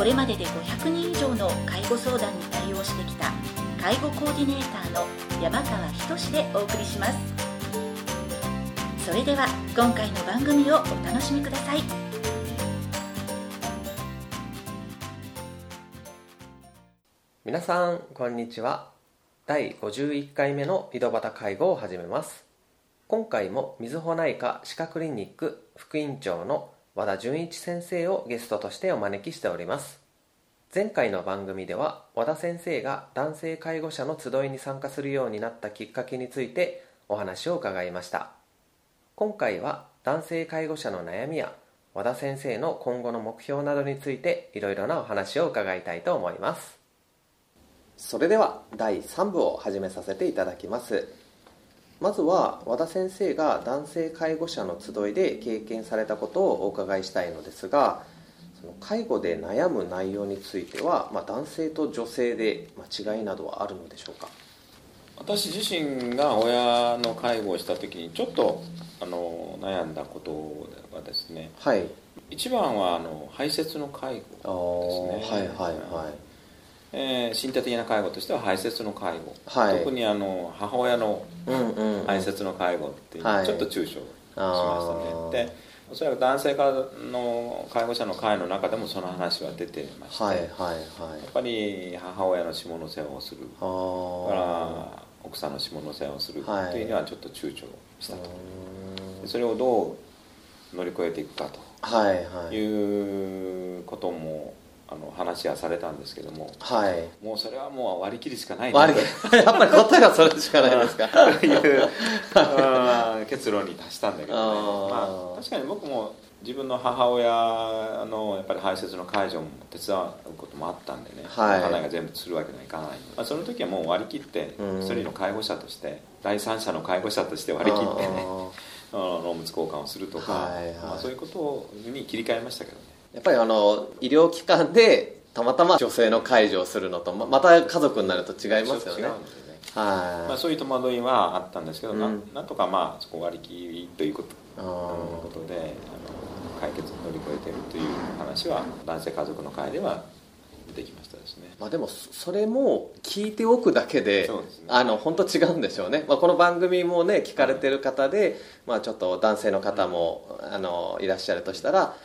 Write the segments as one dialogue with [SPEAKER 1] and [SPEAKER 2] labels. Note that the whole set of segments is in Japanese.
[SPEAKER 1] これまでで500人以上の介護相談に対応してきた介護コーディネーターの山川仁でお送りします。それでは今回の番組をお楽しみください。
[SPEAKER 2] 皆さんこんにちは。第51回目の井戸端介護を始めます。今回もみずほ内科歯科クリニック副院長の和田純一先生をゲストとしてお招きしております。前回の番組では和田先生が男性介護者の集いに参加するようになったきっかけについてお話を伺いました。今回は男性介護者の悩みや和田先生の今後の目標などについていろいろなお話を伺いたいと思います。それでは第3部を始めさせていただきます。まずは和田先生が男性介護者の集いで経験されたことをお伺いしたいのですがその介護で悩む内容については、まあ、男性と女性で違いなどはあるのでしょうか？
[SPEAKER 3] 私自身が親の介護をした時にちょっとあの悩んだことはですね、
[SPEAKER 2] はい、
[SPEAKER 3] 一番はあの排泄の介護ですね。
[SPEAKER 2] はいはいはい
[SPEAKER 3] えー、身体的な介護としては排泄の介護、
[SPEAKER 2] はい、
[SPEAKER 3] 特にあの母親の排泄の介護っていうのはちょっと躊躇しましたね、でおそらく男性からの介護者の会の中でもその話は出てまして、
[SPEAKER 2] はいはいはい、や
[SPEAKER 3] っぱり母親の下の世話をする。から奥さんの下の世話をするっていうにはちょっと躊躇したと、それをどう乗り越えていくかと。いうこともあの話はされたんですけども、
[SPEAKER 2] はい、
[SPEAKER 3] もうそれはもう割り切るしかない
[SPEAKER 2] 割り やっぱり答えはそれしかないですか。
[SPEAKER 3] と いう 結論に達したんだけどね。まあ、確かに僕も自分の母親のやっぱり排泄の介助も手伝うこともあったんでね、はい、家内が全部するわけにはいかない、まあ、その時はもう割り切って一人の介護者として第三者の介護者として割り切ってね。あのおむつ交換をするとか、はいはい、まあ、そういうことに切り替えましたけどね
[SPEAKER 2] やっぱりあの医療機関でたまたま女性の介助をするのとまた家族になると違いますよね。
[SPEAKER 3] はい。まあ、そういう戸惑いはあったんですけど、うん、なんとかまあそこ割り切りということことであの解決乗り越えてるという話は男性家族の会では出てきましたですね、
[SPEAKER 2] まあ、でもそれも聞いておくだけでで、ね、あの本当違うんでしょうね、まあ、この番組もね聞かれてる方で、まあ、ちょっと男性の方も、あのいらっしゃるとしたら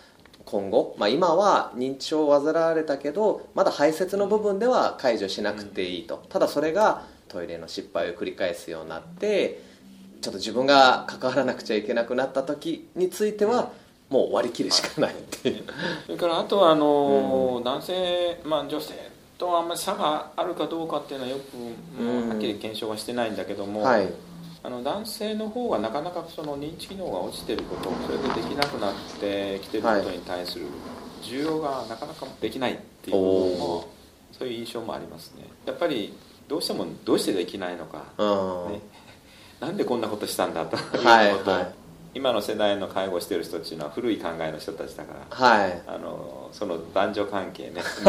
[SPEAKER 2] 今後、まあ、今は認知症を患われたけどまだ排泄の部分では解除しなくていいと、ただそれがトイレの失敗を繰り返すようになってちょっと自分が関わらなくちゃいけなくなった時については、もう割り切るしかないっていう。
[SPEAKER 3] それからあとはあの、うん、男性、まあ、女性とあんまり差があるかどうかっていうのはよく、もうはっきり検証はしてないんだけども、はいあの男性の方がなかなかその認知機能が落ちてることそれでできなくなってきてることに対する需要がなかなかできないっていうもそういう印象もありますね。やっぱりどうしてもどうしてできないのか、ね、なんでこんなことしたんだということ、はいはい今の世代の介護してる人っていうのは古い考えの人たちだから、
[SPEAKER 2] はい、
[SPEAKER 3] あのその男女関係ね。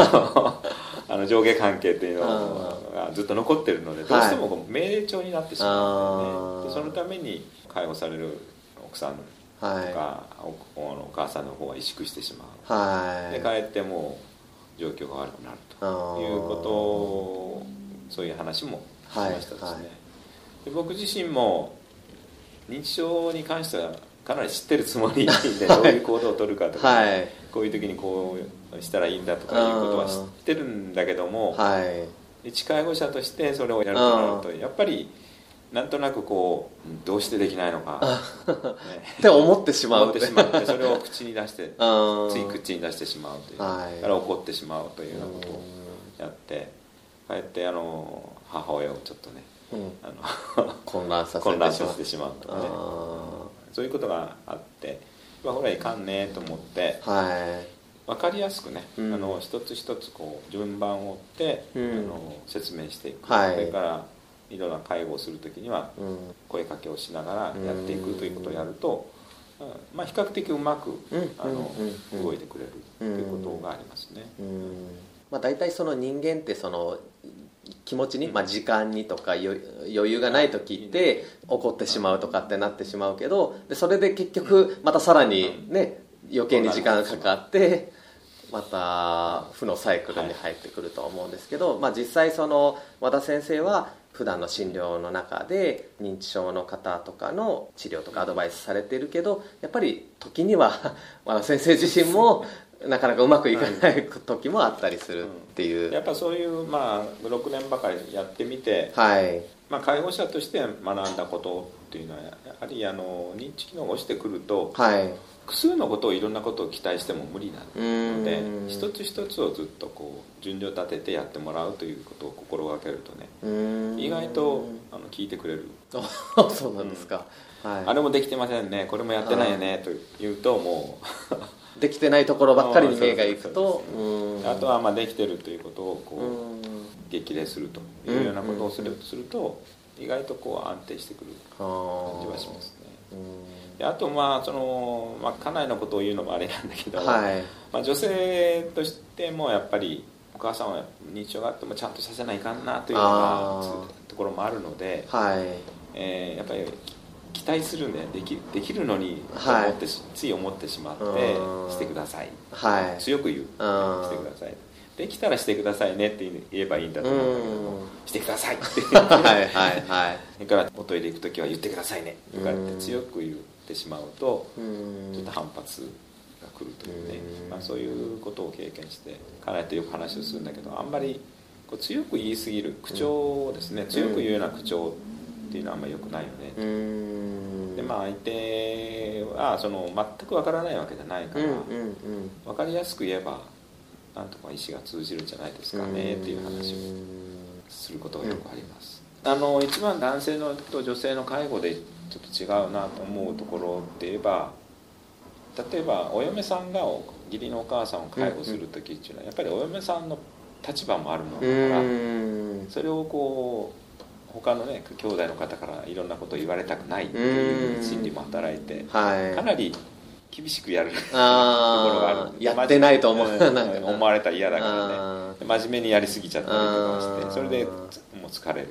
[SPEAKER 3] あの上下関係っていうのがずっと残ってるのでどうしても命令調になってしまうんで,、ね、でそのために介護される奥さんとか、はい、おお母さんの方は萎縮してしまう、はい、で帰っても状況が悪くなるということをそういう話もしましたですね、で僕自身も認知症に関してはかなり知ってるつもりでどういう行動を取るかとか、はい、こういう時にこうしたらいいんだとかいうことは知ってるんだけども、はい、一介護者としてそれをやるとなるとやっぱりなんとなくこうどうしてできないのか、
[SPEAKER 2] ね、って思ってしまう。
[SPEAKER 3] 思ってしまってそれを口に出して つい口に出してしまうという、はい、から怒ってしまうというようなことをやって帰ってあの母親をちょっとね
[SPEAKER 2] あの混乱さ
[SPEAKER 3] せてしまう。とかねそういうことがあって、まあ、ほらいかんねと思って、はい、分かりやすくね、
[SPEAKER 2] うん。
[SPEAKER 3] あの一つ一つこう順番を追って、
[SPEAKER 2] うん。
[SPEAKER 3] あの説明していく、
[SPEAKER 2] はい。
[SPEAKER 3] それからいろんな介護をする時には
[SPEAKER 2] うん。
[SPEAKER 3] 声かけをしながらやっていくということをやると、うん。まあ、比較的うまく、
[SPEAKER 2] うん。
[SPEAKER 3] あの動いてくれるということがありますね。
[SPEAKER 2] うん。まあ、大体その人間ってその気持ちに、まあ、時間にとか余余裕がない時って怒ってしまうとかってなってしまうけどでそれで結局またさらにね余計に時間がかかってまた負のサイクルに入ってくると思うんですけど、まあ、実際その和田先生は普段の診療の中で認知症の方とかの治療とかアドバイスされてるけどやっぱり時には 和田先生自身もなかなかうまくいかない時もあったりするっていう、
[SPEAKER 3] やっぱそういう、まあ、6年ばかりやってみて、
[SPEAKER 2] はい。
[SPEAKER 3] まあ、介護者として学んだことっていうのはやはりあの認知機能が落ちてくると
[SPEAKER 2] はい。
[SPEAKER 3] 複数のことをいろんなことを期待しても無理なので
[SPEAKER 2] ん。
[SPEAKER 3] 一つ一つをずっとこう順序立ててやってもらうということを心がけるとね意外とあの聞いてくれる。
[SPEAKER 2] あ そうなんですか、はい、
[SPEAKER 3] あれもできてませんね。これもやってないよねと言うとも
[SPEAKER 2] できてないところばっかりに目がいくと
[SPEAKER 3] あとはまあできてるということをこ
[SPEAKER 2] う
[SPEAKER 3] 激励するというようなことをするすると意外とこう安定してくる感じはしますね。
[SPEAKER 2] う
[SPEAKER 3] であとまあその、まあ、家内のことを言うのもあれなんだけど、
[SPEAKER 2] はい。
[SPEAKER 3] まあ、女性としてもやっぱりお母さんは認知症があってもちゃんとさせないかんなというようなところもあるので、
[SPEAKER 2] はい。
[SPEAKER 3] えーやっぱり期待するんでできできるのに思ってし、つい思ってしまって
[SPEAKER 2] うん。
[SPEAKER 3] してください。
[SPEAKER 2] はい。
[SPEAKER 3] 強く言う。
[SPEAKER 2] うん。
[SPEAKER 3] してください。できたらしてくださいねって言えばいいんだと思うんだけども
[SPEAKER 2] うん。
[SPEAKER 3] してくださいって。
[SPEAKER 2] はいはいはい。
[SPEAKER 3] それからおトイレ行く時は言ってくださいねとかって強く言ってしまうとちょっと反発が来るというね。
[SPEAKER 2] うん。
[SPEAKER 3] まあ、そういうことを経験して家内とよく話をするんだけどあんまりこう強く言いすぎる口調をですね。強く言うような口調っていうのはあんまり良くないよね。でまあ相手はその全くわからないわけじゃないから、
[SPEAKER 2] うんうんうん。
[SPEAKER 3] 分かりやすく言えばなんとか意思が通じるんじゃないですかねっていう話をすることがよくあります、あの一番男性のと女性の介護でちょっと違うなと思うところって言えば例えばお嫁さんがお義理のお母さんを介護する時っていうのはやっぱりお嫁さんの立場もあるもの
[SPEAKER 2] う
[SPEAKER 3] だからそれをこう他のね兄弟の方からいろんなことを言われたくないっていう心理も働いて
[SPEAKER 2] はい。
[SPEAKER 3] かなり厳しくやるところがある。
[SPEAKER 2] やってないと思う。
[SPEAKER 3] 思われたら嫌だからね。
[SPEAKER 2] あ
[SPEAKER 3] 真面目にやりすぎちゃったりとかしてそれでもう疲れる。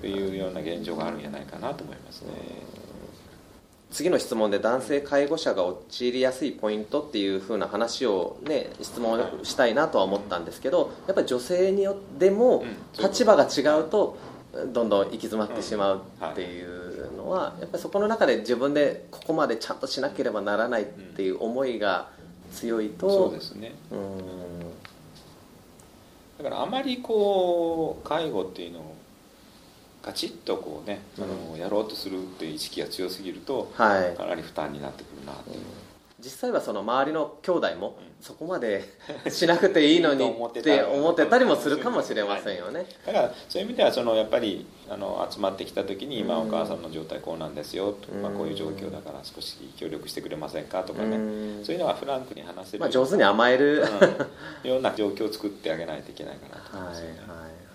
[SPEAKER 3] というような現状があるんじゃないかなと思いますね
[SPEAKER 2] 次の質問で男性介護者が陥りやすいポイントっていう風な話をね質問したいなとは思ったんですけどやっぱり女性によっても
[SPEAKER 3] うん
[SPEAKER 2] 立場が違うとどんどん行き詰まってしまうっていうのはやっぱりそこの中で自分でここまでちゃんとしなければならないっていう思いが強いと
[SPEAKER 3] そうですね。
[SPEAKER 2] うーん。
[SPEAKER 3] だからあまりこう介護っていうのをガチッとこうね、あのやろうとするっていう意識が強すぎると
[SPEAKER 2] はい。
[SPEAKER 3] かなり負担になってくるなっていう、
[SPEAKER 2] 実際はその周りの兄弟もそこまで しなくていいのに って思ってたりもするかもしれませんよね。
[SPEAKER 3] だからそういう意味ではそのやっぱりあの集まってきた時に今お母さんの状態こうなんですよと、まあ、こういう状況だから少し協力してくれませんかとかね。
[SPEAKER 2] うん。
[SPEAKER 3] そういうのはフランクに話せる、
[SPEAKER 2] まあ上手に甘える、
[SPEAKER 3] うん、ような状況を作ってあげないといけないかなと思い
[SPEAKER 2] はいはい
[SPEAKER 3] ますよね、
[SPEAKER 2] はい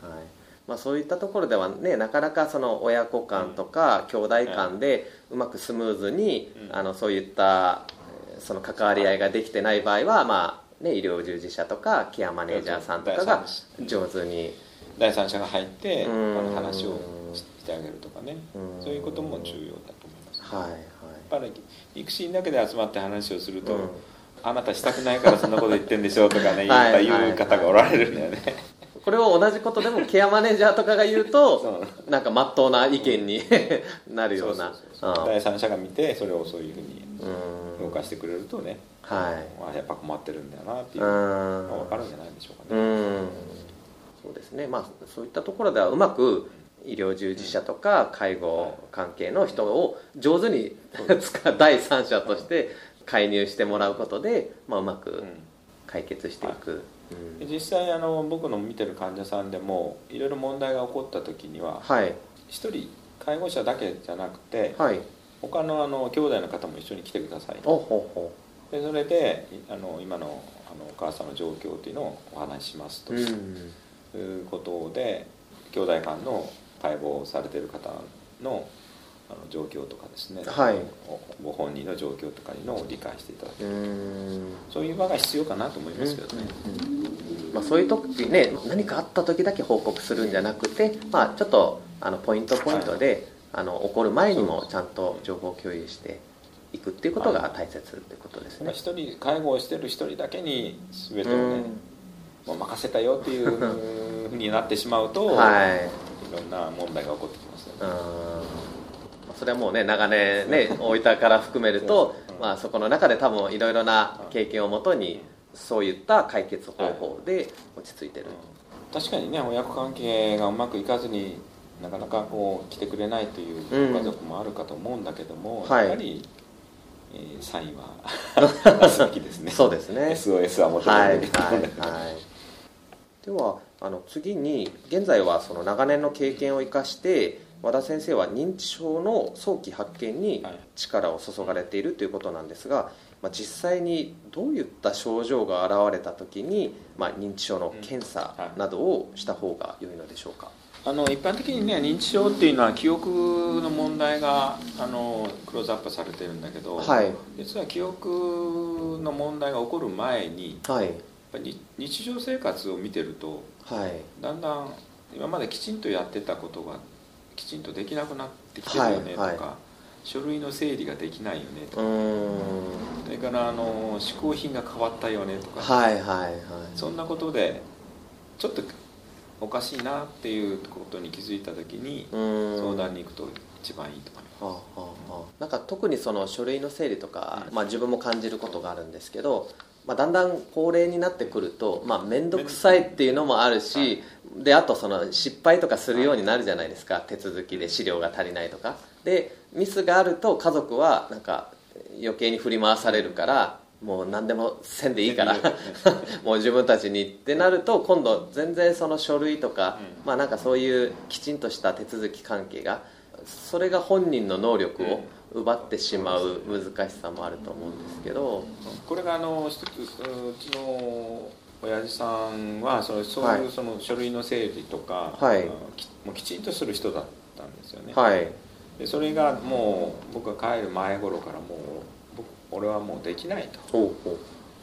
[SPEAKER 2] まあ、そういったところではねなかなかその親子間とか兄弟間でうまくスムーズに、
[SPEAKER 3] うん。
[SPEAKER 2] あのそういったえーその関わり合いができてない場合は、まあね、医療従事者とかケアマネージャーさんとかが上手に。
[SPEAKER 3] 第三者が入ってあ
[SPEAKER 2] うん。
[SPEAKER 3] の話をしてあげるとかね。
[SPEAKER 2] うん。
[SPEAKER 3] そういうことも重要だと思います、
[SPEAKER 2] はいはい。
[SPEAKER 3] やっぱり育児だけで集まって話をすると、
[SPEAKER 2] うん。
[SPEAKER 3] あなたしたくないからそんなこと言ってんでしょとかね言
[SPEAKER 2] はいはい。
[SPEAKER 3] 言う方がおられるんだよね、
[SPEAKER 2] これを同じことでもケアマネージャーとかが言うと なんかまっとうな意見に なるような。
[SPEAKER 3] 第三者が見てそれをそういうふうに
[SPEAKER 2] うん。
[SPEAKER 3] 動かしてくれるとね、
[SPEAKER 2] はい。
[SPEAKER 3] まあ、やっぱ困ってるんだよなっていう
[SPEAKER 2] う
[SPEAKER 3] の
[SPEAKER 2] ん
[SPEAKER 3] が分かるんじゃないでしょうか
[SPEAKER 2] う
[SPEAKER 3] ね、
[SPEAKER 2] ん。そうですね。まあそういったところではうまく医療従事者とか介護関係の人を上手に 使う第三者として介入してもらうことで、まあ、うまく
[SPEAKER 3] うん。
[SPEAKER 2] 解決していく、
[SPEAKER 3] で実際あの僕の見てる患者さんでもいろいろ問題が起こった時には
[SPEAKER 2] はい。
[SPEAKER 3] 一人介護者だけじゃなくて
[SPEAKER 2] はい。
[SPEAKER 3] 他のあの兄弟の方も一緒に来てください
[SPEAKER 2] おほうほ
[SPEAKER 3] でそれであの今のあのお母さんの状況っていうのをお話ししますと、
[SPEAKER 2] うん
[SPEAKER 3] いうことで兄弟間の解剖されている方のあの状況とかですね、
[SPEAKER 2] はい。
[SPEAKER 3] ごご本人の状況とかいうのを理解していただけ
[SPEAKER 2] う
[SPEAKER 3] る、
[SPEAKER 2] ん。
[SPEAKER 3] そういう場が必要かなと思いますけどね、
[SPEAKER 2] まあ、そういう時ね何かあった時だけ報告するんじゃなくて、まあ、ちょっとあのポイントポイントで、あの起こる前にもちゃんと情報共有していくっていうことが大切ってことですね。
[SPEAKER 3] 一人介護をしてる一人だけに全てをね、
[SPEAKER 2] うん。
[SPEAKER 3] もう任せたよっていうふうになってしまうと、
[SPEAKER 2] はい。
[SPEAKER 3] いろんな問題が起こってきますよね、
[SPEAKER 2] うんそれはもうね長年ね 大分から含めるとまあ、そこの中で多分いろいろな経験をもとにそういった解決方法で落ち着いてる、
[SPEAKER 3] 確かにね親子関係がうまくいかずになかなかこう来てくれないという
[SPEAKER 2] うん。
[SPEAKER 3] ご家族もあるかと思うんだけども、
[SPEAKER 2] はい。
[SPEAKER 3] やはり、えーサインは出すべきですね。
[SPEAKER 2] そうですね。
[SPEAKER 3] SOS は求
[SPEAKER 2] はいはい
[SPEAKER 3] めるべきだと思うんだけど、
[SPEAKER 2] はい。ではあの次に現在はその長年の経験を生かして和田先生は認知症の早期発見に
[SPEAKER 3] はい。
[SPEAKER 2] 力を注がれているということなんですが、まあ、実際にどういった症状が現れた時に、まあ、認知症の検査などをした方が良いのでしょうか、
[SPEAKER 3] あの一般的にね認知症っていうのは記憶の問題があのクローズアップされてるんだけど、
[SPEAKER 2] はい。
[SPEAKER 3] 実は記憶の問題が起こる前に
[SPEAKER 2] はい。
[SPEAKER 3] やっぱ日常生活を見てると
[SPEAKER 2] はい。
[SPEAKER 3] だんだん今まできちんとやってたことがきちんとできなくなってきてるよねとか、
[SPEAKER 2] はいはい。
[SPEAKER 3] 書類の整理ができないよねとか、それからあの嗜好品が変わったよねとか、
[SPEAKER 2] はいはいはい。
[SPEAKER 3] そんなことでちょっとおかしいなっていうことに気づいた時に相談に行くと一番いいと思います。
[SPEAKER 2] はあはあはあ、なんか特にその書類の整理とか、まあ、自分も感じることがあるんですけど、まあ、だんだん高齢になってくるとまあ面倒くさいっていうのもあるし、であとその失敗とかするようになるじゃないですか。手続きで資料が足りないとか。でミスがあると家族はなんか余計に振り回されるからもう何でもせんでいいから もう自分たちにってなると今度全然その書類とか、
[SPEAKER 3] うん。
[SPEAKER 2] まあなんかそういうきちんとした手続き関係がそれが本人の能力を奪ってしまう難しさもあると思うんですけど、
[SPEAKER 3] これがあの一つうちの親父さんはそのそう
[SPEAKER 2] はいいう
[SPEAKER 3] その書類の整理とか、
[SPEAKER 2] はい。
[SPEAKER 3] きもうきちんとする人だったんですよね、
[SPEAKER 2] はい。
[SPEAKER 3] でそれがもう僕が帰る前頃からもう僕俺はもうできないと。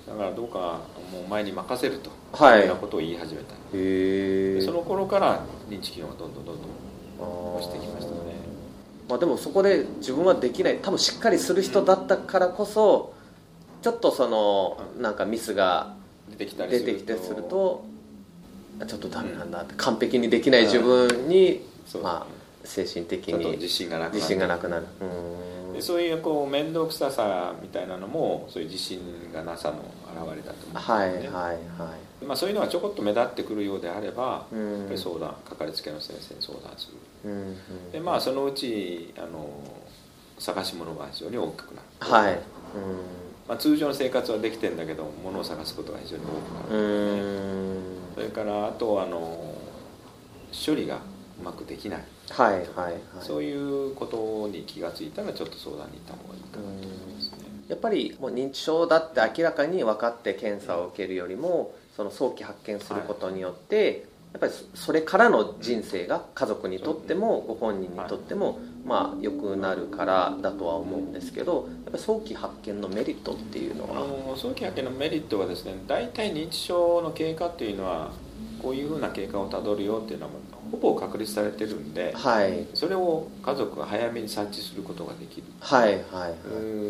[SPEAKER 3] だからどうかもうお前に任せると、
[SPEAKER 2] はい。
[SPEAKER 3] いうようなことを言い始めた
[SPEAKER 2] へえ
[SPEAKER 3] でその頃から認知機能がどんどんどんどん落ちてきましたね
[SPEAKER 2] まあ、でもそこで自分はできない多分しっかりする人だったからこそちょっとそのなんかミスが
[SPEAKER 3] 出てきたり
[SPEAKER 2] 出
[SPEAKER 3] する
[SPEAKER 2] てきてするとあちょっとダメなんだって完璧にできない自分に、まあ、精神的に
[SPEAKER 3] 自信がなくなる。
[SPEAKER 2] 自信がなくなる。
[SPEAKER 3] でそういうこう面倒くささみたいなのもそういう自信がなさの表れだと思うんですよね、
[SPEAKER 2] はいはいはい
[SPEAKER 3] まあ、そういうのがちょこっと目立ってくるようであれば、
[SPEAKER 2] うん。
[SPEAKER 3] やっぱり相談かかりつけの先生に相談する。
[SPEAKER 2] うんうん。
[SPEAKER 3] でまあそのうちあの探し物が非常に大きくなる、
[SPEAKER 2] はい。うん
[SPEAKER 3] まあ、通常の生活はできてんだけど物を探すことが非常に多くな
[SPEAKER 2] う
[SPEAKER 3] る、
[SPEAKER 2] ーん。
[SPEAKER 3] それからあとあの処理がうまくできない、
[SPEAKER 2] はいはいはい。
[SPEAKER 3] そういうことに気がついたらちょっと相談に行った方がいいかなと思いますね。
[SPEAKER 2] やっぱりもう認知症だって明らかに分かって検査を受けるよりもその早期発見することによって、やっぱりそそれからの人生が家族にとってもご本人にとってもまあ良くなるからだとは思うんですけどやっぱり早期発見のメリットっていうの
[SPEAKER 3] あ
[SPEAKER 2] は
[SPEAKER 3] の早期発見のメリットはですね大体認知症の経過っていうのはこういうふうな経過をたどるよっていうのはほぼ確立されてるんで
[SPEAKER 2] はい。
[SPEAKER 3] それを家族が早めに察知することができる。
[SPEAKER 2] はいはいはい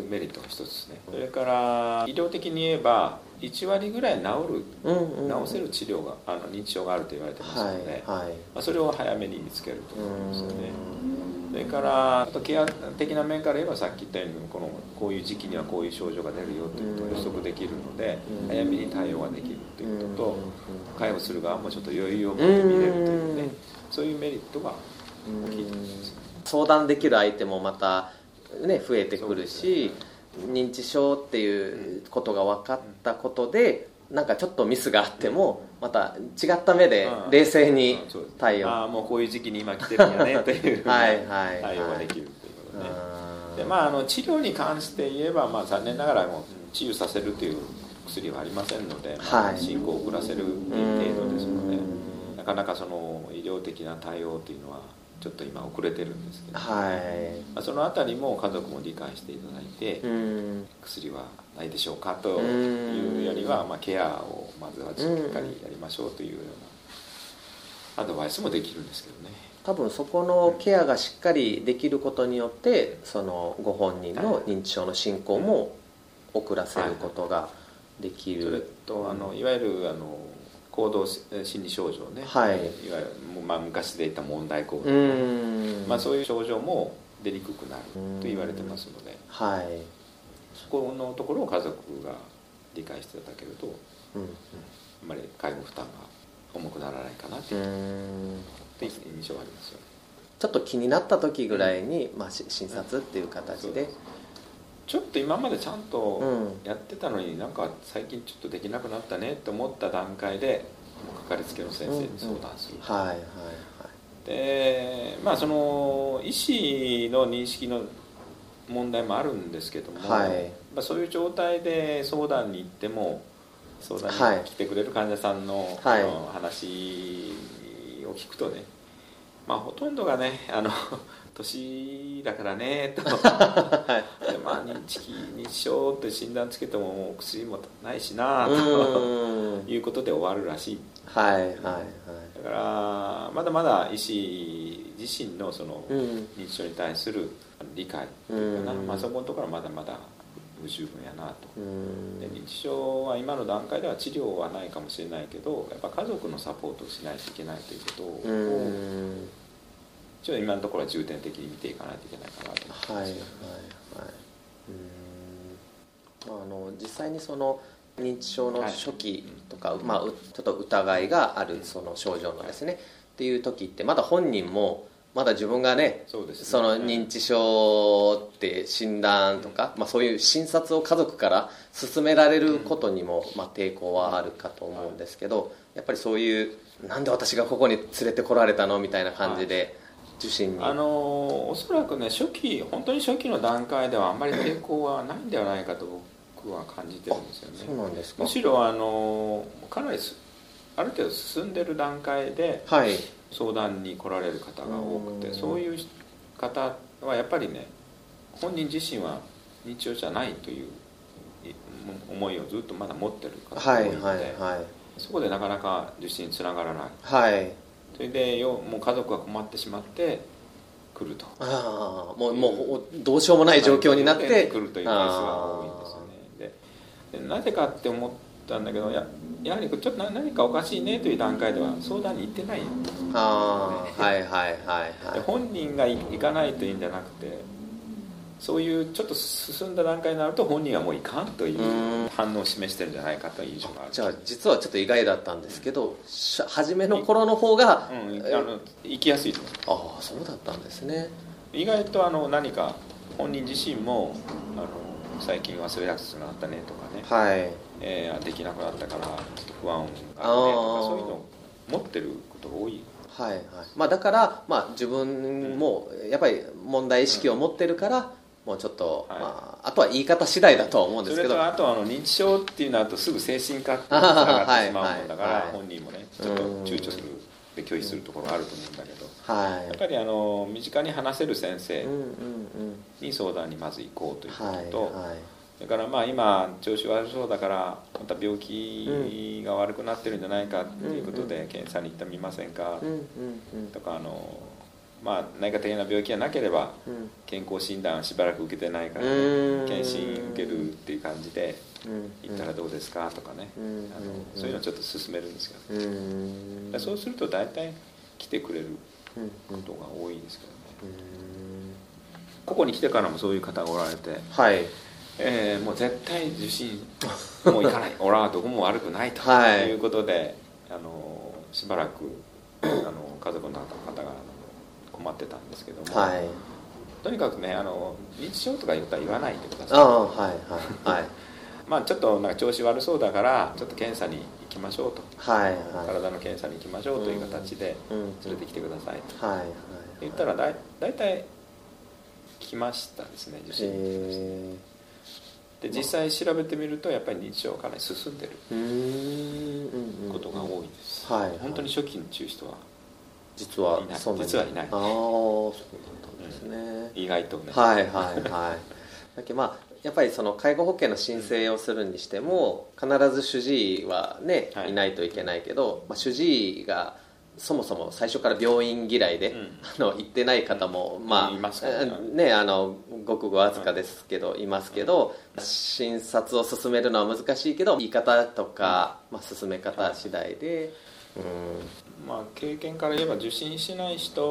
[SPEAKER 3] メリットが一つですねそれから医療的に言えば1割ぐらい治る
[SPEAKER 2] うんうん。
[SPEAKER 3] 治せる治療があの認知症があると言われてます
[SPEAKER 2] はい
[SPEAKER 3] ので、
[SPEAKER 2] はい
[SPEAKER 3] まあ、それを早めに見つけると
[SPEAKER 2] う
[SPEAKER 3] 思うんですよね。
[SPEAKER 2] ん。
[SPEAKER 3] それからあとケア的な面から言えばさっき言ったようにこのこういう時期にはこういう症状が出るよということを予測できるので
[SPEAKER 2] うん。
[SPEAKER 3] 早めに対応ができるということと
[SPEAKER 2] うん。
[SPEAKER 3] 介護する側もちょっと余裕を持って見れるというね
[SPEAKER 2] うん
[SPEAKER 3] そういうメリットが
[SPEAKER 2] うん
[SPEAKER 3] 大きいと思います。
[SPEAKER 2] 相談できる相手もまた、ね、増えてくるし、認知症っていうことが分かったことで、なんかちょっとミスがあってもまた違った目で
[SPEAKER 3] うん。
[SPEAKER 2] 冷静に対応、
[SPEAKER 3] ああもうこういう時期に今来てるんやねという。
[SPEAKER 2] はいはいはい
[SPEAKER 3] 対応ができるということね。でまあ、あの治療に関して言えば、まあ、残念ながらもう治癒させるという薬はありませんので、
[SPEAKER 2] はい。
[SPEAKER 3] 進行を遅らせる程度ですのでなかなかその医療的な対応というのはちょっと今遅れてるんですけど、
[SPEAKER 2] はい。
[SPEAKER 3] まあ、そのあたりも家族も理解していただいて、
[SPEAKER 2] うん。
[SPEAKER 3] 薬はないでしょうかというよりは、まあ、ケアをまずはしっかりやりましょうというようなアドバイスもできるんですけどね。
[SPEAKER 2] 多分そこのケアがしっかりできることによってそのご本人の認知症の進行も遅らせることができ
[SPEAKER 3] それ
[SPEAKER 2] る、
[SPEAKER 3] とあのいわゆるあの行動心理症状ね、
[SPEAKER 2] はい。
[SPEAKER 3] いわゆるまあ昔で言った問題行動、
[SPEAKER 2] うん。
[SPEAKER 3] まあ、そういう症状も出にくくなると言われてますので。
[SPEAKER 2] はい、
[SPEAKER 3] そこのところを家族が理解していただけると
[SPEAKER 2] うん。
[SPEAKER 3] あまり介護負担が重くならないかなと
[SPEAKER 2] う
[SPEAKER 3] いうん。印象がありますよね。
[SPEAKER 2] ちょっと気になった時ぐらいに、まあ、し診察っていう形で、
[SPEAKER 3] ちょっと今までちゃんと
[SPEAKER 2] うん。
[SPEAKER 3] やってたのになんか最近ちょっとできなくなったねって思った段階でかかりつけの先生に相談する、
[SPEAKER 2] はいはい
[SPEAKER 3] でまあその医師の認識の問題もあるんですけども、
[SPEAKER 2] はい。
[SPEAKER 3] まあ、そういう状態で相談に行っても相談
[SPEAKER 2] はい。
[SPEAKER 3] に来てくれる患者さんの,、
[SPEAKER 2] はい。
[SPEAKER 3] あの話を聞くとねまあほとんどがねあの年だからねと。でまあ認知認知症って診断つけてももう薬もないしな
[SPEAKER 2] はい
[SPEAKER 3] と。
[SPEAKER 2] うん
[SPEAKER 3] いうことで終わるらしい。
[SPEAKER 2] はいはいはい。
[SPEAKER 3] だからまだまだ医師自身のその
[SPEAKER 2] うん。
[SPEAKER 3] 認知症に対する理解というかな、
[SPEAKER 2] うん。
[SPEAKER 3] まあ、そこのところはまだまだ不十分やなと。
[SPEAKER 2] うん。
[SPEAKER 3] で認知症は今の段階では治療はないかもしれないけどやっぱ家族のサポートをしないといけないということを、
[SPEAKER 2] うん
[SPEAKER 3] ちょっと今のところは重点的に見ていかないといけないかなと思って
[SPEAKER 2] はいはいはい。うん。まああの実際にその認知症の初期とか、まあ、うちょっと疑いがあるその症状のですね、っていう時ってまだ本人もまだ自分がね
[SPEAKER 3] そね。
[SPEAKER 2] その認知症って診断とか、まあ、そういう診察を家族から勧められることにも、まあ、抵抗はあるかと思うんですけどやっぱりそういうなんで私がここに連れてこられたの？みたいな感じで受診に、
[SPEAKER 3] あのおそらくね初期本当に初期の段階ではあんまり抵抗はないんではないかと僕は感じてるんですよね。
[SPEAKER 2] そうなんですか。
[SPEAKER 3] むしろあのかなりすある程度進んでる段階で
[SPEAKER 2] はい。
[SPEAKER 3] 相談に来られる方が多く
[SPEAKER 2] うん。
[SPEAKER 3] てそういう方はやっぱりね本人自身は認知症じゃないというい思いをずっとまだ持ってる方が
[SPEAKER 2] はい
[SPEAKER 3] 多いので、
[SPEAKER 2] はいはい。
[SPEAKER 3] そこでなかなか受診につながらない。
[SPEAKER 2] はい
[SPEAKER 3] それでよもう家族が困ってしまって来ると。
[SPEAKER 2] ああもうもうどうしようもない状況になって、
[SPEAKER 3] はい来るというケースが多いんですよね。ででなぜかって思ったんだけどややはりちょっとな何かおかしいねという段階では相談に行ってないんです
[SPEAKER 2] ああはいはいはいは
[SPEAKER 3] で
[SPEAKER 2] い
[SPEAKER 3] 本人が行かないといいんじゃなくてそういうちょっと進んだ段階になると本人はもういかんという
[SPEAKER 2] うん。
[SPEAKER 3] 反応を示してるんじゃないかという印象がある。
[SPEAKER 2] じゃあ実はちょっと意外だったんですけどし初めの頃の方が、
[SPEAKER 3] うん、あの行きやすいと
[SPEAKER 2] ああそうだったんですね。
[SPEAKER 3] 意外とあの何か本人自身もあの最近忘れやすくなったねとかね、
[SPEAKER 2] はい。
[SPEAKER 3] えーできなくなったからちょっと不安があるねとかそういうのを持ってることが多い。
[SPEAKER 2] はいはい。まあ、だから、まあ、自分もやっぱり問題意識を持ってるから、もうちょっと、
[SPEAKER 3] はい。
[SPEAKER 2] まあ、あとは言い方次第だとは思うんですけど。
[SPEAKER 3] それとあとあの認知症っていうのはあとすぐ精神科につなが ってしまうもんだから、
[SPEAKER 2] はいはい。
[SPEAKER 3] 本人もねちょっと躊躇するで拒否するところがあると思うんだけど。
[SPEAKER 2] はい。
[SPEAKER 3] やっぱりあの身近に話せる先生に相談にまず行こうというこ
[SPEAKER 2] はい
[SPEAKER 3] とと、
[SPEAKER 2] はい
[SPEAKER 3] それからまあ今調子悪そうだからまた病気が悪くなってるんじゃないかっていうことで検査に行ってみませんかとかあのまあ何か的な病気がなければ
[SPEAKER 2] うん。
[SPEAKER 3] 健康診断しばらく受けてないから、ね
[SPEAKER 2] うん、
[SPEAKER 3] 検診受けるっていう感じで
[SPEAKER 2] うん。
[SPEAKER 3] 行ったらどうですか？とかね、
[SPEAKER 2] うん。
[SPEAKER 3] あのそういうのをちょっと進めるんですけど、
[SPEAKER 2] うん。
[SPEAKER 3] そうすると大体来てくれることが多いですけどね。
[SPEAKER 2] うん。
[SPEAKER 3] ここに来てからもそういう方がおられて、
[SPEAKER 2] はい。
[SPEAKER 3] えーもう絶対受診もう行かない。俺はどこも悪くないと
[SPEAKER 2] はい。
[SPEAKER 3] いうことで、あのしばらくあの家族の方が困ってたんですけども、
[SPEAKER 2] はい。
[SPEAKER 3] とにかくねあの認知症とか言ったら言わないでくだ
[SPEAKER 2] あ
[SPEAKER 3] さい。
[SPEAKER 2] あはいはいはい。
[SPEAKER 3] まあちょっとなんか調子悪そうだからちょっと検査に行きましょうと。
[SPEAKER 2] はいはい。
[SPEAKER 3] 体の検査に行きましょうという形で
[SPEAKER 2] うん
[SPEAKER 3] 連れてきてくださいと。
[SPEAKER 2] はいはい
[SPEAKER 3] 言ったらだい大体来ましたですね受診に来ました。
[SPEAKER 2] え
[SPEAKER 3] で実際調べてみるとやっぱり認知症かなり進んでることが多いです、
[SPEAKER 2] はい
[SPEAKER 3] 本当に初期に中人は
[SPEAKER 2] 実はい
[SPEAKER 3] ない。実はいない。
[SPEAKER 2] ああそうなんですね、
[SPEAKER 3] 意外とね、
[SPEAKER 2] はいはいはい。だけどまあやっぱりその介護保険の申請をするにしても必ず主治医はね、
[SPEAKER 3] はい。
[SPEAKER 2] い、ないといけないけど、まあ、主治医がそもそも最初から病院嫌いで、
[SPEAKER 3] うん。
[SPEAKER 2] あの行ってない方も、まあ
[SPEAKER 3] いますからね。
[SPEAKER 2] ねあのごくごわずかですけど、いますけど診察を進めるのは難しいけど言い方とか、まあ、進め方次第で、うん。
[SPEAKER 3] まあ、経験から言えば受診しない人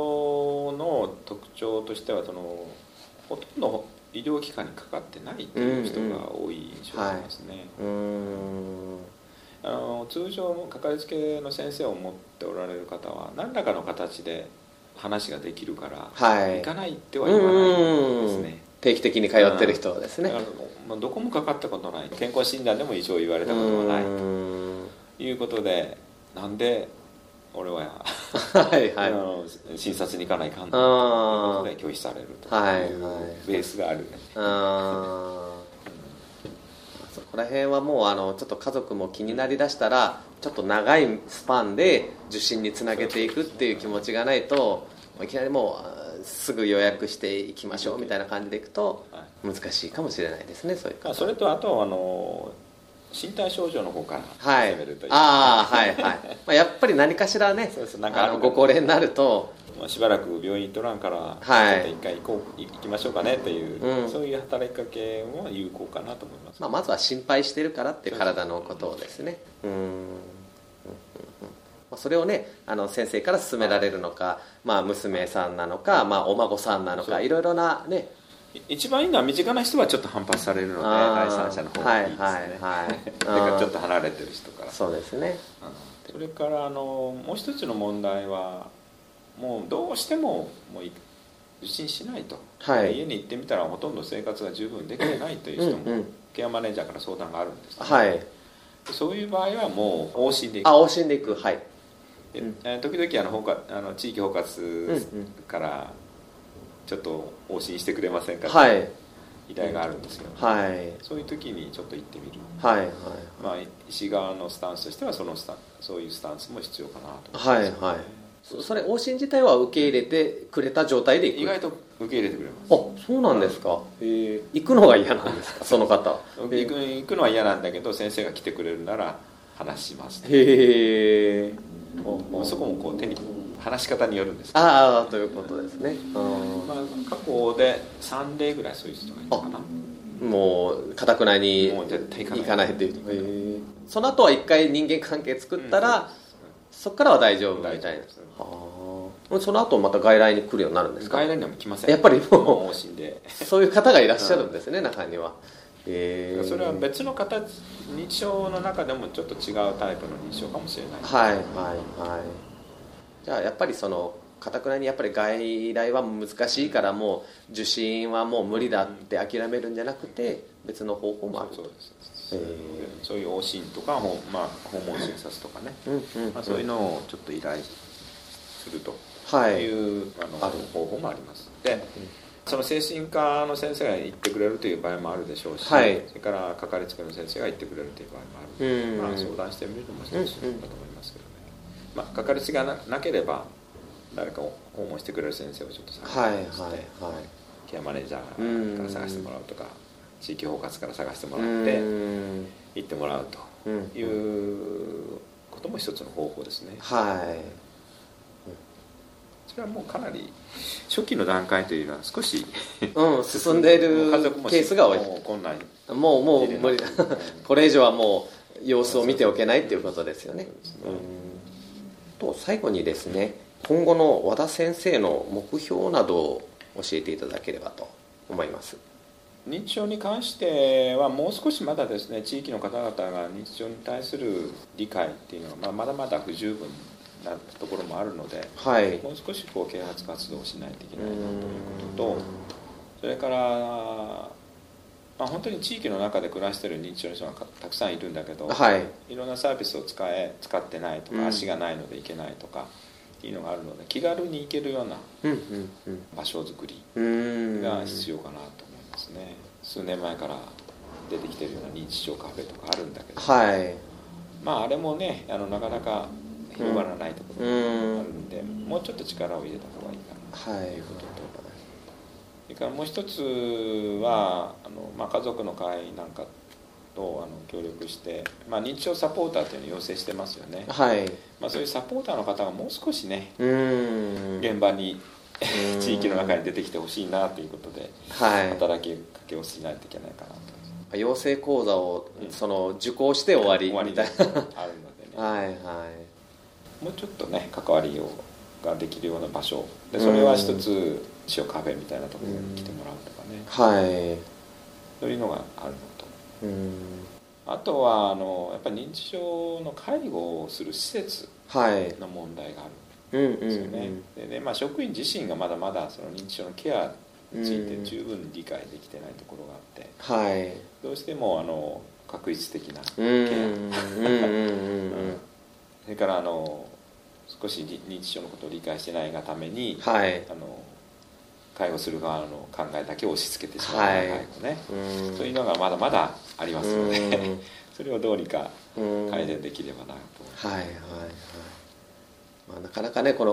[SPEAKER 3] の特徴としてはそのほとんど医療機関にかかってないっていう人が多い印象がありますね、
[SPEAKER 2] うーん。
[SPEAKER 3] あの通常かかりつけの先生を持っておられる方は何らかの形で話ができるから、
[SPEAKER 2] はい。
[SPEAKER 3] 行かないっては言わないんですね。
[SPEAKER 2] 定期的に通ってる人ですね。
[SPEAKER 3] まあ、どこもかかったことない。健康診断でも異常言われたことがないと
[SPEAKER 2] うん。
[SPEAKER 3] いうことでなんで俺は、
[SPEAKER 2] はいはい。
[SPEAKER 3] あの診察に行かないかんので拒否されると。
[SPEAKER 2] はいはい。
[SPEAKER 3] いうベースがあるね、
[SPEAKER 2] あそこら辺はもうあのちょっと家族も気になりだしたらちょっと長いスパンで受診につなげていくっていう気持ちがないといきなりもうあすぐ予約していきましょうみたいな感じでいくと
[SPEAKER 3] はい。
[SPEAKER 2] 難しいかもしれないですねそういう
[SPEAKER 3] それとあとあの身体症状の方から
[SPEAKER 2] はい。
[SPEAKER 3] 攻めるという、
[SPEAKER 2] ああはいはい、まあ、やっぱり何かしらね
[SPEAKER 3] そうそうなんか
[SPEAKER 2] ご高齢になると。
[SPEAKER 3] まあ、しばらく病院行っとらんから、
[SPEAKER 2] はい。
[SPEAKER 3] ちょっと一回行こう行きましょうかねっていう、
[SPEAKER 2] うん。
[SPEAKER 3] そういう働きかけも有効かなと思います、
[SPEAKER 2] まあ、まずは心配してるからっていう体のことをですね。うん。それをねあの先生から勧められるのか、まあ、娘さんなのか、まあ、お孫さんなのかいろいろなね
[SPEAKER 3] 一番いいのは身近な人はちょっと反発されるので第三者の方がいいですね、
[SPEAKER 2] はいはいはい。
[SPEAKER 3] だからちょっと離れてる人から。
[SPEAKER 2] そうですね。
[SPEAKER 3] うんそれからあのもう一つの問題はもうどうしてももうい受診しないと、
[SPEAKER 2] はい。
[SPEAKER 3] 家に行ってみたらほとんど生活が十分できてないという人も、
[SPEAKER 2] うんうん。
[SPEAKER 3] ケアマネージャーから相談があるんですね、
[SPEAKER 2] はい。
[SPEAKER 3] そういう場合はもう往診で行く。
[SPEAKER 2] あ往診でいく。はい。
[SPEAKER 3] で
[SPEAKER 2] うん
[SPEAKER 3] えー時々あの包括あの地域包
[SPEAKER 2] うんう
[SPEAKER 3] 括
[SPEAKER 2] ん
[SPEAKER 3] からちょっと往診してくれませんか
[SPEAKER 2] はい。
[SPEAKER 3] 依頼があるんですよ、
[SPEAKER 2] はい。
[SPEAKER 3] そういう時にちょっと行ってみる、
[SPEAKER 2] はいはい。
[SPEAKER 3] まあ、医師側のスタンスとしてはそのスタンそういうスタンスも必要かなと思います。
[SPEAKER 2] はいはい。そそれ往診自体は受け入れてくれた状態で行く？
[SPEAKER 3] 意外と受け入れてくれます。
[SPEAKER 2] あそうなんですか。へえ行くのが嫌なんですか？その方。
[SPEAKER 3] 行く行くのは嫌なんだけど先生が来てくれるなら話します。
[SPEAKER 2] へえ
[SPEAKER 3] そこもこう手に話し方によるんです。
[SPEAKER 2] ああということですね。あ
[SPEAKER 3] まあ、過去で3例ぐらいそういう人がいるかな。
[SPEAKER 2] ーもうかたくなに
[SPEAKER 3] もう絶対行かない。
[SPEAKER 2] 行かないっていうその後は一回人間関係作ったら、
[SPEAKER 3] うん
[SPEAKER 2] そっからは大丈夫みたいな。その後また外来に来るようになるんですか？
[SPEAKER 3] 外来には来ません。
[SPEAKER 2] やっぱりもう
[SPEAKER 3] もう往診で。
[SPEAKER 2] そういう方がいらっしゃるんですね、中には。へえ。
[SPEAKER 3] それは別の形認知症の中でもちょっと違うタイプの認知症かもしれない。
[SPEAKER 2] はいはいはいじゃあやっぱりそのかたくなにやっぱり外来は難しいからもう受診はもう無理だって諦めるんじゃなくて別の方法もある
[SPEAKER 3] そうですそういう往診とか、ほまあ、訪問診察とかね、
[SPEAKER 2] うんうん。
[SPEAKER 3] まあ、そういうのをちょっと依頼すると。
[SPEAKER 2] はい。
[SPEAKER 3] いう、あの方法もあります。でその精神科の先生が行ってくれるという場合もあるでしょうし、
[SPEAKER 2] はい。
[SPEAKER 3] それからかかりつけの先生が行ってくれるという場合もある。
[SPEAKER 2] うん。
[SPEAKER 3] まあ、相談してみるのも一つだと思いますまあ、かかりつけがななければ誰かを訪問してくれる先生をちょっと探
[SPEAKER 2] はいはい
[SPEAKER 3] して、
[SPEAKER 2] はい。
[SPEAKER 3] ケアマネージャーから探してもらうとか地域包括から探してもらって
[SPEAKER 2] うん。
[SPEAKER 3] 行ってもらうと
[SPEAKER 2] うん。
[SPEAKER 3] いうことも一つの方法ですね。
[SPEAKER 2] はい。
[SPEAKER 3] それはもうかなり初期の段階というのは少し
[SPEAKER 2] うん進んでいるケースが多い。
[SPEAKER 3] もうこんなん
[SPEAKER 2] もうもう無理だ。これ以上はもう様子を見ておけないっていうことですよね。うんと最後にですね今後の和田先生の目標などを教えていただければと思います。
[SPEAKER 3] 認知症に関してはもう少しまだですね地域の方々が認知症に対する理解っていうのは、まあ、まだまだ不十分なところもあるので
[SPEAKER 2] はい。
[SPEAKER 3] もう少しこう啓発活動をしないといけ
[SPEAKER 2] う
[SPEAKER 3] ないなということとそれから、まあ、本当に地域の中で暮らしている認知症の人がたくさんいるんだけど、
[SPEAKER 2] はい。
[SPEAKER 3] いろんなサービスを使え使ってないとか、
[SPEAKER 2] うん。
[SPEAKER 3] 足がないので行けないとかっていうのがあるので気軽に行けるような
[SPEAKER 2] うんうん
[SPEAKER 3] 場所づくり
[SPEAKER 2] うんうん
[SPEAKER 3] が必要かなと思いますね。数年前から出てきてるような認知症カフェとかあるんだけど、
[SPEAKER 2] はい。
[SPEAKER 3] まああれもねあのなかなか広がらないところがあ
[SPEAKER 2] うん
[SPEAKER 3] るん。で、もうちょっと力を入れた方がいいかな。
[SPEAKER 2] はい。
[SPEAKER 3] ということと、それからもう一つはあの、まあ、家族の会なんかとあの協力して、まあ、認知症サポーターというのを要請してますよね、
[SPEAKER 2] はい。
[SPEAKER 3] まあ、そういうサポーターの方がもう少しね
[SPEAKER 2] うん。
[SPEAKER 3] 現場に
[SPEAKER 2] うん。
[SPEAKER 3] 地域の中に出てきてほしいなということで
[SPEAKER 2] はい。
[SPEAKER 3] 働きかけをしないといけないかなと。
[SPEAKER 2] 養成講座を
[SPEAKER 3] うん。
[SPEAKER 2] その受講して終わり
[SPEAKER 3] 終わり
[SPEAKER 2] みたい
[SPEAKER 3] であるのでね。
[SPEAKER 2] なはいはい。
[SPEAKER 3] もうちょっとね関わりをができるような場所。でそれは一つ塩カフェみたいなところに来てもらうとかね。
[SPEAKER 2] はい。
[SPEAKER 3] そういうのがあるのと。
[SPEAKER 2] うん。
[SPEAKER 3] あとはあのやっぱり認知症の介護をする施設
[SPEAKER 2] はい。
[SPEAKER 3] の問題があ
[SPEAKER 2] うんうん
[SPEAKER 3] るんですよね、でねまあ、職員自身がまだまだその認知症のケアについて
[SPEAKER 2] うん
[SPEAKER 3] 十分に理解できてないところがあって。
[SPEAKER 2] はい。
[SPEAKER 3] どうしてもあの確率的なケア。それからあの少し認知症のことを理解してないがために
[SPEAKER 2] はい。
[SPEAKER 3] あの介護する側の考えだけを押し付けてしまう
[SPEAKER 2] はい。
[SPEAKER 3] 介護ね、
[SPEAKER 2] うん。
[SPEAKER 3] そういうのがまだまだありますので、
[SPEAKER 2] うん。
[SPEAKER 3] それをどうにか
[SPEAKER 2] うん。
[SPEAKER 3] 改善できればなと、
[SPEAKER 2] はいはいはい、まあ、なかなかねこ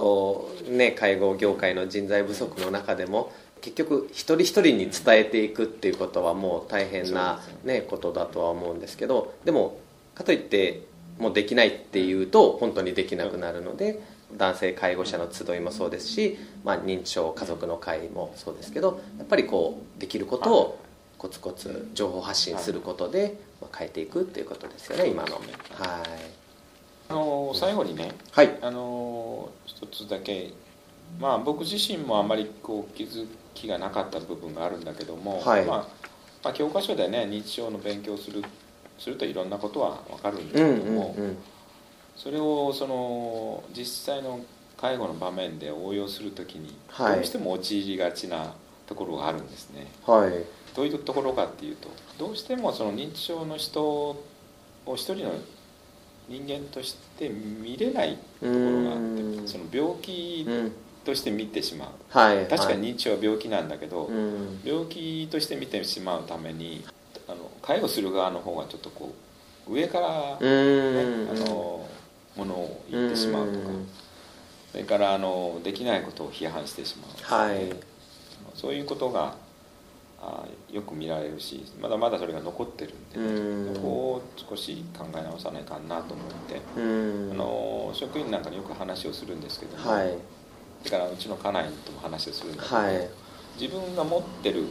[SPEAKER 2] のね介護業界の人材不足の中でも結局一人一人に伝えていくっていうことはもう大変な
[SPEAKER 3] そうですよ
[SPEAKER 2] ね。ことだとは思うんですけどでもかといってもうできないっていうと本当にできなくなるので男性介護者の集いもそうですし、まあ、認知症家族の会もそうですけどやっぱりこうできることをコツコツ情報発信することでまあ変えていくっていうことですよね今のはい。
[SPEAKER 3] あの最後にね
[SPEAKER 2] はい。
[SPEAKER 3] あの一つだけまあ僕自身もあまりこう気づきがなかった部分があるんだけども、
[SPEAKER 2] はい。
[SPEAKER 3] まあ、まあ教科書でね認知症の勉強するするといろんなことは分かるんです
[SPEAKER 2] うんうん
[SPEAKER 3] けども、
[SPEAKER 2] うん
[SPEAKER 3] それをその実際の介護の場面で応用するときに
[SPEAKER 2] はい。
[SPEAKER 3] どうしても陥りがちなところがあるんですね、
[SPEAKER 2] はい。
[SPEAKER 3] どういうところかっていうとどうしてもその認知症の人を一人の人間として見れないところがあっ
[SPEAKER 2] うん。
[SPEAKER 3] てその病気
[SPEAKER 2] うん
[SPEAKER 3] として見てしまう。
[SPEAKER 2] はい。
[SPEAKER 3] 確か
[SPEAKER 2] はい。
[SPEAKER 3] に認知症は病気なんだけど、
[SPEAKER 2] うん。
[SPEAKER 3] 病気として見てしまうためにあの介護する側の方がちょっとこう上から、ね
[SPEAKER 2] うん。
[SPEAKER 3] あのものを言ってしまうとか。
[SPEAKER 2] うん。
[SPEAKER 3] それからあのできないことを批判してしまう、
[SPEAKER 2] はい。
[SPEAKER 3] そういうことがあよく見られるしまだまだそれが残ってるんで、
[SPEAKER 2] うん。
[SPEAKER 3] そこを少し考え直さないかんなと思って、
[SPEAKER 2] うん。
[SPEAKER 3] あの職員なんかによく話をするんですけども、
[SPEAKER 2] はい。
[SPEAKER 3] だからうちの家内とも話をするんだけど、
[SPEAKER 2] はい。
[SPEAKER 3] 自分が持ってる
[SPEAKER 2] うん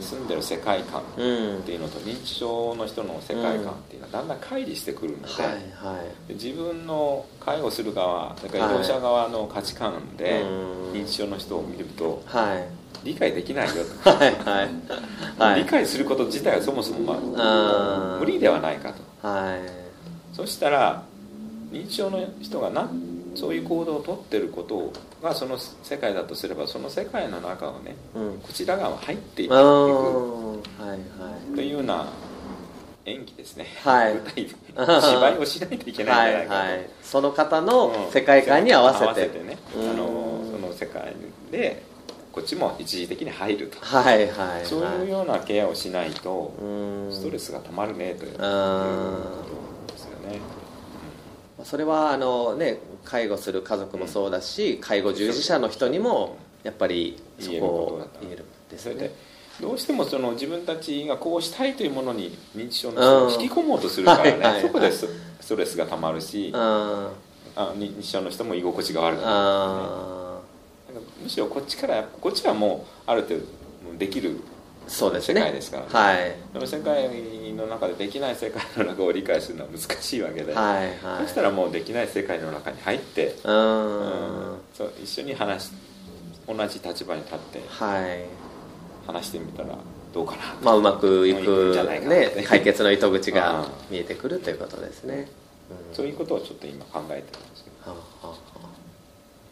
[SPEAKER 3] 住んでる世界観
[SPEAKER 2] うん。
[SPEAKER 3] っていうのと認知症の人の世界観っていうのはだんだん乖離してくるので,、自分の介護する側それから医療者側の価値観で
[SPEAKER 2] うん
[SPEAKER 3] 認知症の人を見ると
[SPEAKER 2] はい。
[SPEAKER 3] 理解できないよと、理解すること自体はそもそも、ま
[SPEAKER 2] あ
[SPEAKER 3] 無理ではないかと。
[SPEAKER 2] はい。
[SPEAKER 3] そしたら認知症の人がなそういう行動をとってることがその世界だとすればその世界の中をね
[SPEAKER 2] うん。
[SPEAKER 3] こちら側は入っていく。
[SPEAKER 2] はいはい。
[SPEAKER 3] というような演技ですね、
[SPEAKER 2] はい。
[SPEAKER 3] 舞台芝居をしないといけないんじゃないかと、
[SPEAKER 2] はいはいその方の
[SPEAKER 3] うん
[SPEAKER 2] 世界観に合わせて,、
[SPEAKER 3] ね
[SPEAKER 2] うん。
[SPEAKER 3] あのその世界でこっちも一時的に入ると、
[SPEAKER 2] はいはいはい。
[SPEAKER 3] そういうようなケアをしないと
[SPEAKER 2] うん。
[SPEAKER 3] ストレスがたまるねということ
[SPEAKER 2] あ
[SPEAKER 3] ですよね。
[SPEAKER 2] ーそれはあのね介護する家族もそうだし、介護従事者の人にもやっぱりそこを言えるんですね。
[SPEAKER 3] どうしてもその自分たちがこうしたいというものに認知症の人を引き込もうとするからね、
[SPEAKER 2] うんはいはい。
[SPEAKER 3] そこでスストレスがたまるし
[SPEAKER 2] あ
[SPEAKER 3] あ認知症の人も居心地が悪く
[SPEAKER 2] ー。
[SPEAKER 3] なる、ね、むしろこっちからこっちはもうある程度できる
[SPEAKER 2] ーそうですね。
[SPEAKER 3] 世界ですからね。
[SPEAKER 2] はい。
[SPEAKER 3] その世界の中でできない世界の中を理解するのは難しいわけで、
[SPEAKER 2] はいはい。
[SPEAKER 3] そしたらもうできない世界の中に入って、
[SPEAKER 2] うーん。
[SPEAKER 3] そう一緒に話し同じ立場に立って。
[SPEAKER 2] はい。
[SPEAKER 3] 話してみたらどうかな。
[SPEAKER 2] まあうまくい
[SPEAKER 3] いく
[SPEAKER 2] ね解決の糸口が
[SPEAKER 3] うん。
[SPEAKER 2] 見えてくるということですね、うん。
[SPEAKER 3] そういうことをちょっと今考えてるんですけど。
[SPEAKER 2] はあはあはあ。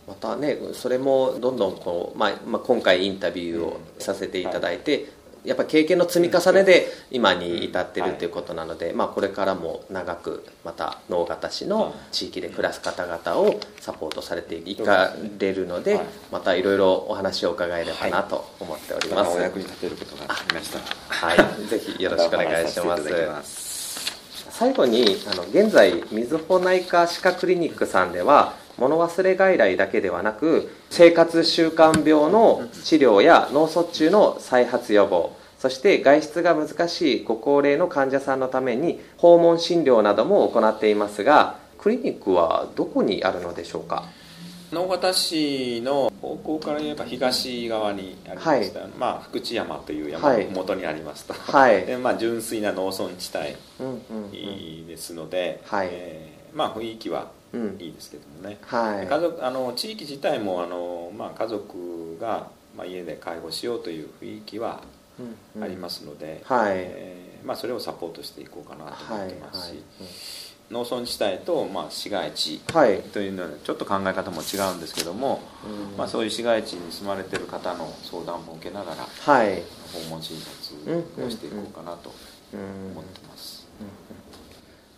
[SPEAKER 2] またねそれもどんどんこう、まあまあ、今回インタビューをさせていただいて、やっぱ経験の積み重ねで今に至ってるということなので、まあ、これからも長くまた能形市の地域で暮らす方々をサポートされていかれるのでまたいろいろお話を伺えればなと思っております、
[SPEAKER 3] お役に立てることがありました
[SPEAKER 2] はい。ぜひよろしくお願いします。最後にあの現在みずほ内科歯科クリニックさんでは物忘れ外来だけではなく生活習慣病の治療や脳卒中の再発予防そして外出が難しいご高齢の患者さんのために訪問診療なども行っていますがクリニックはどこにあるのでしょうか？
[SPEAKER 3] 直方市の方向から言えば東側にありました、はい、まあ、福知山という山の麓にありますと、はい、でまあ、純粋な農村地帯ですので、はい、えー、まあ、雰囲気はいいですけどもね、はい、家族あの地域自体もあの、まあ、家族が、まあ、家で介護しようという雰囲気はありますので、うんうん、はい。えー、まあ、それをサポートしていこうかなと思ってますし。はい。はい。農村地帯と、まあ、市街地というのはちょっと考え方も違うんですけども、はい、まあ、そういう市街地に住まれてる方の相談も受けながら、はい、訪問診察をしていこうかなと思ってます。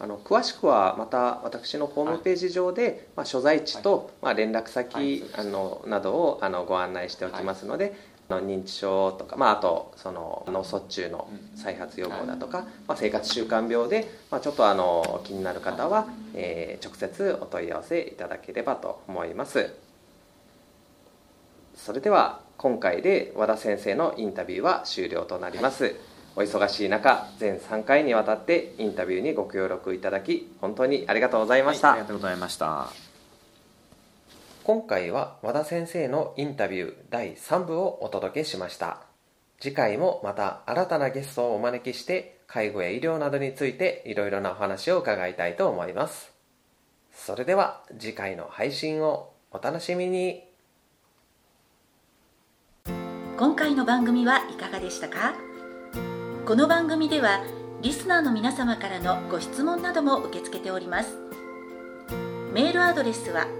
[SPEAKER 2] あの詳しくはまた私のホームページ上で、はい、まあ、所在地と、まあ、連絡先、あのなどをあのご案内しておきますので、の認知症とか、まあ、あとその脳卒中の再発予防だとか、まあ、生活習慣病で、まあ、ちょっとあの気になる方は、えー、直接お問い合わせいただければと思います。それでは今回で和田先生のインタビューは終了となります、お忙しい中全3回にわたってインタビューにご協力いただき本当にありがとうございました、
[SPEAKER 3] はい、ありがとうございました
[SPEAKER 2] 今回は和田先生のインタビュー第3部をお届けしました。次回もまた新たなゲストをお招きして介護や医療などについていろいろなお話を伺いたいと思います。それでは次回の配信をお楽しみに。
[SPEAKER 1] 今回の番組はいかがでしたか？この番組ではリスナーの皆様からのご質問なども受け付けております。メールアドレスは「